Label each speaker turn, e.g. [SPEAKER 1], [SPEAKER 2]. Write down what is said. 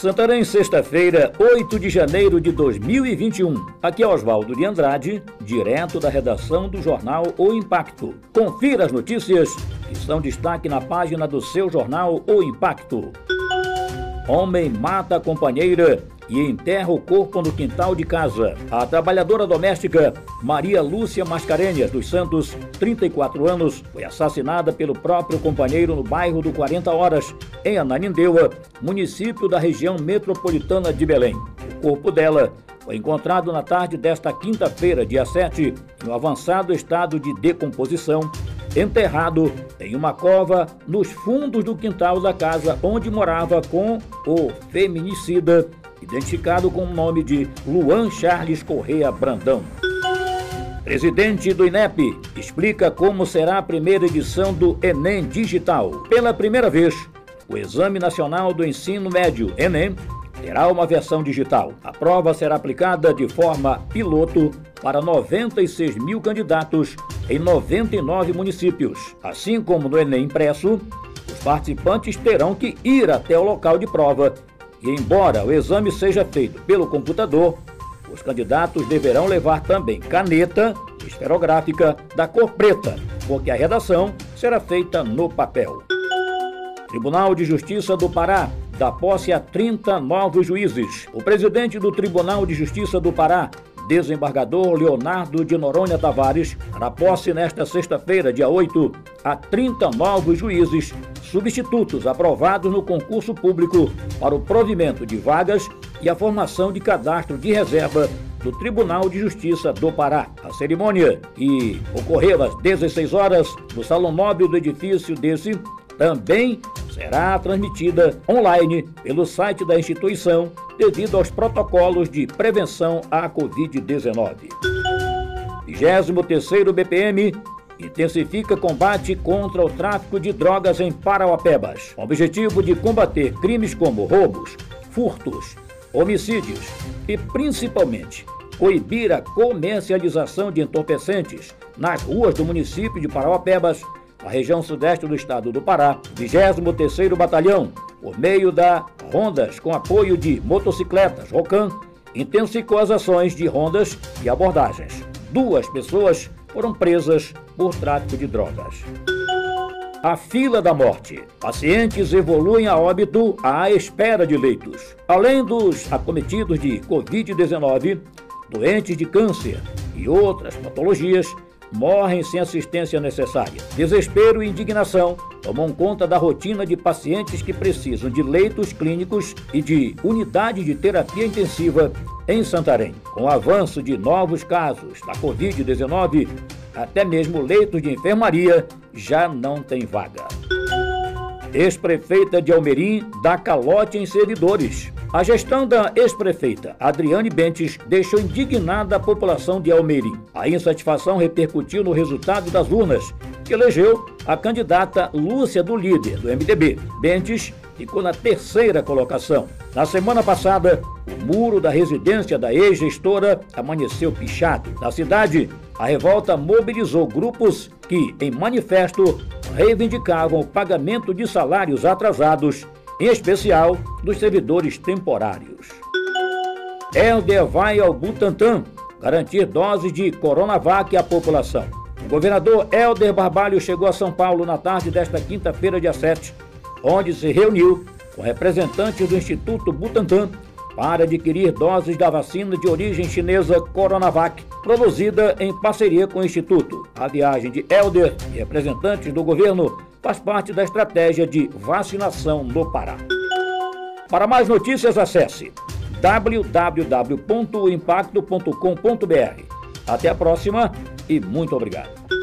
[SPEAKER 1] Santarém, sexta-feira, 8 de janeiro de 2021. Aqui é Oswaldo de Andrade, direto da redação do jornal O Impacto. Confira as notícias que são destaque na página do seu jornal O Impacto. Homem mata a companheira e enterra o corpo no quintal de casa. A trabalhadora doméstica Maria Lúcia Mascarenhas dos Santos, 34 anos, foi assassinada pelo próprio companheiro no bairro do 40 Horas, em Ananindeua, município da região metropolitana de Belém. O corpo dela foi encontrado na tarde desta quinta-feira, dia 7, no avançado estado de decomposição, enterrado em uma cova nos fundos do quintal da casa onde morava com o feminicida identificado com o nome de Luan Charles Correia Brandão. Presidente do INEP explica como será a primeira edição do Enem Digital. Pela primeira vez, o Exame Nacional do Ensino Médio, Enem, terá uma versão digital. A prova será aplicada de forma piloto para 96 mil candidatos em 99 municípios. Assim como no Enem impresso, os participantes terão que ir até o local de prova e, embora o exame seja feito pelo computador, os candidatos deverão levar também caneta esferográfica da cor preta, porque a redação será feita no papel. Tribunal de Justiça do Pará dá posse a 30 novos juízes. O presidente do Tribunal de Justiça do Pará, desembargador Leonardo de Noronha Tavares, dará posse nesta sexta-feira, dia 8, a 30 novos juízes substitutos aprovados no concurso público para o provimento de vagas e a formação de cadastro de reserva do Tribunal de Justiça do Pará. A cerimônia, que ocorreu às 16 horas no Salão Móvel do edifício desse, também será transmitida online pelo site da instituição devido aos protocolos de prevenção à Covid-19. 23º BPM intensifica combate contra o tráfico de drogas em Parauapebas, com o objetivo de combater crimes como roubos, furtos, homicídios e, principalmente, coibir a comercialização de entorpecentes nas ruas do município de Parauapebas, na região sudeste do estado do Pará, 23º Batalhão, por meio da Rondas com apoio de motocicletas Rocan, intensificou as ações de rondas e abordagens. Duas pessoas foram presas por tráfico de drogas. A fila da morte. Pacientes evoluem a óbito à espera de leitos. Além dos acometidos de Covid-19, doentes de câncer e outras patologias morrem sem assistência necessária. Desespero e indignação tomam conta da rotina de pacientes que precisam de leitos clínicos e de unidade de terapia intensiva em Santarém. Com o avanço de novos casos da Covid-19, até mesmo leitos de enfermaria já não tem vaga. Ex-prefeita de Almerim dá calote em servidores. A gestão da ex-prefeita Adriane Bentes deixou indignada a população de Almerim. A insatisfação repercutiu no resultado das urnas, que elegeu a candidata Lúcia do Líder, do MDB. Bentes ficou na terceira colocação. Na semana passada, o muro da residência da ex-gestora amanheceu pichado. Na cidade, a revolta mobilizou grupos que, em manifesto, reivindicavam o pagamento de salários atrasados, em especial dos servidores temporários. Helder vai ao Butantan garantir doses de Coronavac à população. O governador Helder Barbalho chegou a São Paulo na tarde desta quinta-feira, dia 7, onde se reuniu com representantes do Instituto Butantan para adquirir doses da vacina de origem chinesa Coronavac, produzida em parceria com o Instituto. A viagem de Helder e representantes do governo faz parte da estratégia de vacinação no Pará. Para mais notícias, acesse www.impacto.com.br. Até a próxima e muito obrigado.